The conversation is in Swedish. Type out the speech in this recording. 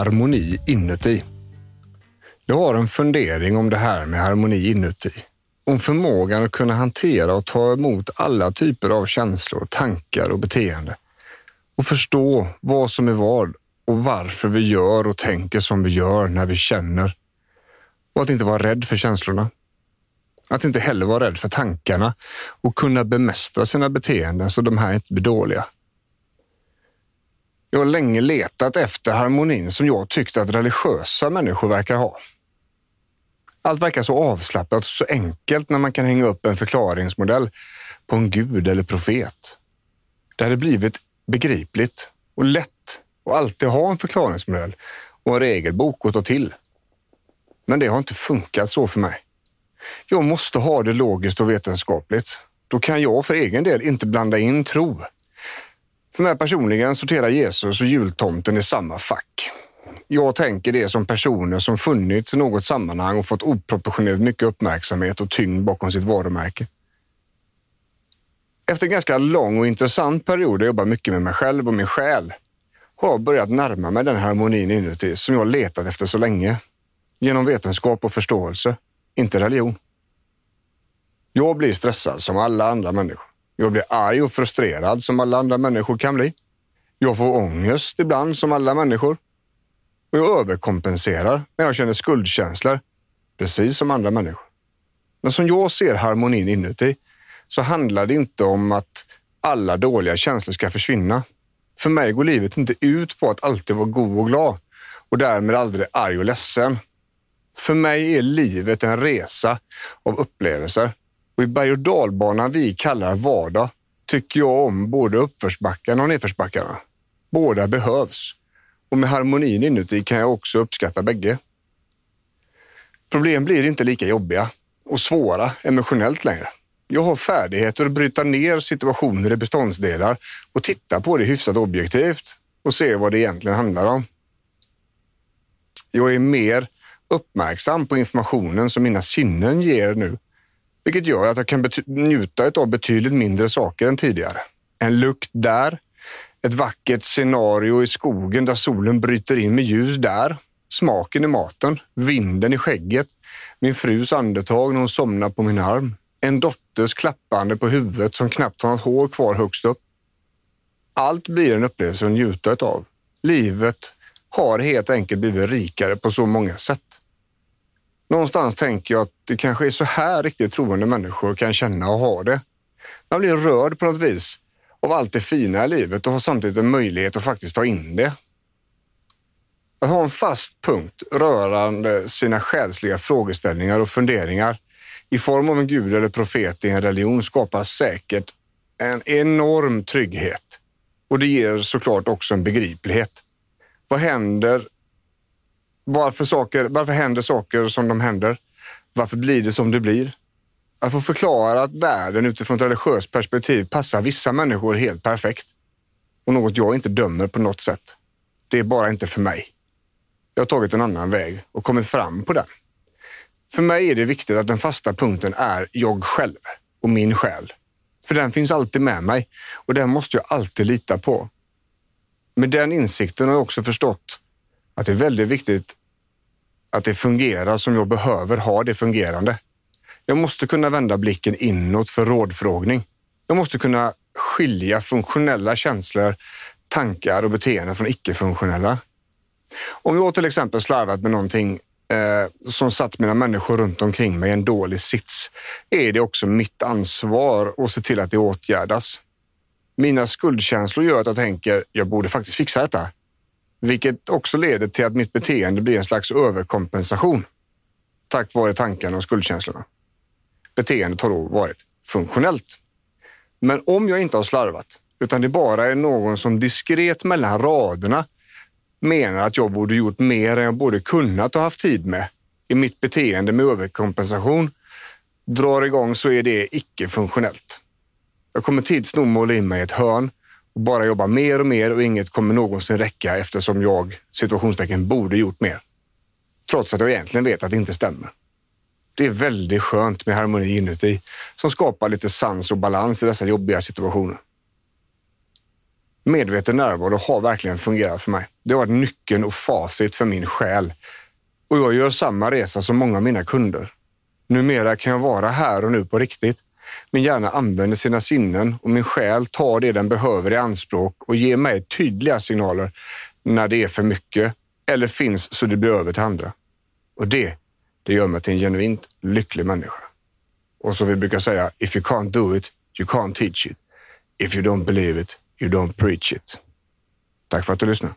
Harmoni inuti. Jag har en fundering om det här med harmoni inuti. Om förmågan att kunna hantera och ta emot alla typer av känslor, tankar och beteende. Och förstå vad som är vad och varför vi gör och tänker som vi gör när vi känner. Och att inte vara rädd för känslorna. Att inte heller vara rädd för tankarna och kunna bemästra sina beteenden så de här inte blir dåliga. Jag har länge letat efter harmonin som jag tyckt att religiösa människor verkar ha. Allt verkar så avslappnat och så enkelt när man kan hänga upp en förklaringsmodell på en gud eller profet. Det hade blivit begripligt och lätt att alltid ha en förklaringsmodell och en regelbok att ta till. Men det har inte funkat så för mig. Jag måste ha det logiskt och vetenskapligt. Då kan jag för egen del inte blanda in tro. För mig personligen sorterar Jesus och jultomten i samma fack. Jag tänker det som personer som funnits i något sammanhang och fått oproportionerligt mycket uppmärksamhet och tyngd bakom sitt varumärke. Efter en ganska lång och intressant period där jag jobbat mycket med mig själv och min själ har jag börjat närma mig den harmonin inuti som jag letat efter så länge. Genom vetenskap och förståelse, inte religion. Jag blir stressad som alla andra människor. Jag blir arg och frustrerad som alla andra människor kan bli. Jag får ångest ibland som alla människor. Och jag överkompenserar när jag känner skuldkänslor, precis som andra människor. Men som jag ser harmonin inuti så handlar det inte om att alla dåliga känslor ska försvinna. För mig går livet inte ut på att alltid vara god och glad och därmed aldrig arg och ledsen. För mig är livet en resa av upplevelser och i berg och dalbanan vi kallar vardag tycker jag om både uppförsbackarna och nedförsbackarna. Båda behövs. Och med harmonin inuti kan jag också uppskatta bägge. Problem blir inte lika jobbiga och svåra emotionellt längre. Jag har färdigheter att bryta ner situationer i beståndsdelar och titta på det hyfsat objektivt och se vad det egentligen handlar om. Jag är mer uppmärksam på informationen som mina sinnen ger nu vilket gör att jag kan njuta av betydligt mindre saker än tidigare. En lukt där, ett vackert scenario i skogen där solen bryter in med ljus där, smaken i maten, vinden i skägget, min frus andetag när hon somnar på min arm, en dotters klappande på huvudet som knappt har något hår kvar högst upp. Allt blir en upplevelse att njuta av. Livet har helt enkelt blivit rikare på så många sätt. Någonstans tänker jag att det kanske är så här riktigt troende människor kan känna och ha det. Man blir rörd på något vis av allt det fina i livet och har samtidigt en möjlighet att faktiskt ta in det. Att ha en fast punkt rörande sina själsliga frågeställningar och funderingar i form av en gud eller profet i en religion skapar säkert en enorm trygghet. Och det ger såklart också en begriplighet. Vad händer varför, saker, varför händer saker som de händer? Varför blir det som det blir? Att få förklara att världen utifrån ett religiöst perspektiv passar vissa människor helt perfekt. Och något jag inte dömer på något sätt. Det är bara inte för mig. Jag har tagit en annan väg och kommit fram på den. För mig är det viktigt att den fasta punkten är jag själv och min själ. För den finns alltid med mig och den måste jag alltid lita på. Med den insikten har jag också förstått att det är väldigt viktigt att det fungerar som jag behöver ha det fungerande. Jag måste kunna vända blicken inåt för rådfrågning. Jag måste kunna skilja funktionella känslor, tankar och beteenden från icke-funktionella. Om jag till exempel slarvat med någonting eh, som satt mina människor runt omkring mig i en dålig sits är det också mitt ansvar att se till att det åtgärdas. Mina skuldkänslor gör att jag tänker jag borde faktiskt fixa detta. Vilket också leder till att mitt beteende blir en slags överkompensation tack vare tankarna och skuldkänslorna. Beteendet har då varit funktionellt. Men om jag inte har slarvat, utan det bara är någon som diskret mellan raderna menar att jag borde gjort mer än jag borde kunnat och haft tid med i mitt beteende med överkompensation drar igång så är det icke-funktionellt. Jag kommer tids nog måla in mig i ett hörn bara jobba mer och mer och inget kommer någonsin räcka eftersom jag situationstecken borde gjort mer. Trots att jag egentligen vet att det inte stämmer. Det är väldigt skönt med harmoni inuti som skapar lite sans och balans i dessa jobbiga situationer. Medveten närvaro har verkligen fungerat för mig. Det har varit nyckeln och facit för min själ. Och jag gör samma resa som många av mina kunder. Numera kan jag vara här och nu på riktigt. Min hjärna använder sina sinnen och min själ tar det den behöver i anspråk och ger mig tydliga signaler när det är för mycket eller finns så det blir över till andra. Och det, det gör mig till en genuint lycklig människa. Och som vi brukar säga, if you can't do it, you can't teach it. If you don't believe it, you don't preach it. Tack för att du lyssnade.